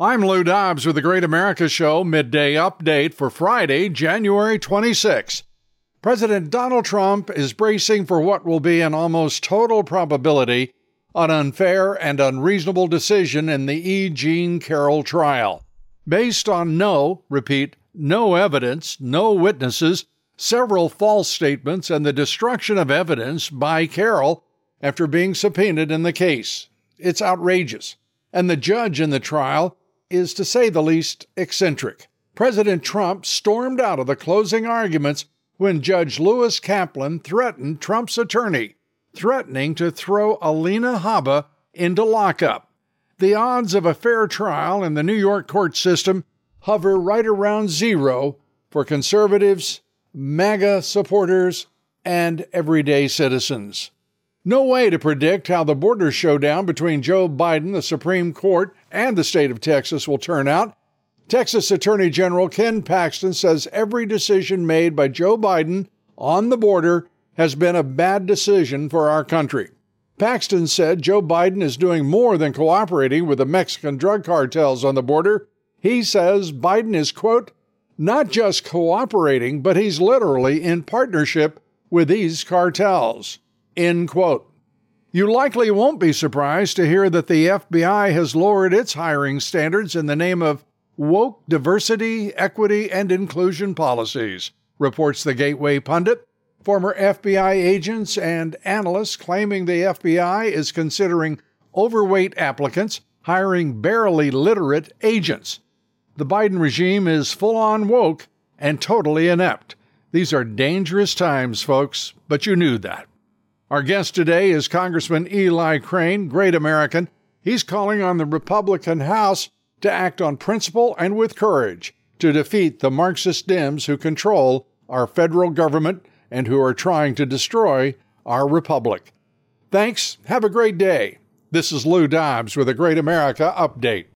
I'm Lou Dobbs with the Great America Show midday update for Friday, January 26. President Donald Trump is bracing for what will be an almost total probability an unfair and unreasonable decision in the E. Jean Carroll trial. Based on no, repeat, no evidence, no witnesses, several false statements, and the destruction of evidence by Carroll after being subpoenaed in the case. It's outrageous. And the judge in the trial is, to say the least, eccentric. President Trump stormed out of the closing arguments when Judge Lewis Kaplan threatened Trump's attorney, threatening to throw Alina Habba into lockup. The odds of a fair trial in the New York court system hover right around zero for conservatives, MAGA supporters, and everyday citizens. No way to predict how the border showdown between Joe Biden, the Supreme Court, and the state of Texas will turn out. Texas Attorney General Ken Paxton says every decision made by Joe Biden on the border has been a bad decision for our country. Paxton said Joe Biden is doing more than cooperating with the Mexican drug cartels on the border. He says Biden is, quote, not just cooperating, but he's literally in partnership with these cartels. End quote. You likely won't be surprised to hear that the FBI has lowered its hiring standards in the name of woke diversity, equity, and inclusion policies, reports the Gateway Pundit. Former FBI agents and analysts claiming the FBI is considering overweight applicants, hiring barely literate agents. The Biden regime is full on woke and totally inept. These are dangerous times, folks, but you knew that. Our guest today is Congressman Eli Crane, great American. He's calling on the Republican House to act on principle and with courage to defeat the Marxist Dems who control our federal government and who are trying to destroy our republic. Thanks. Have a great day. This is Lou Dobbs with a Great America Update.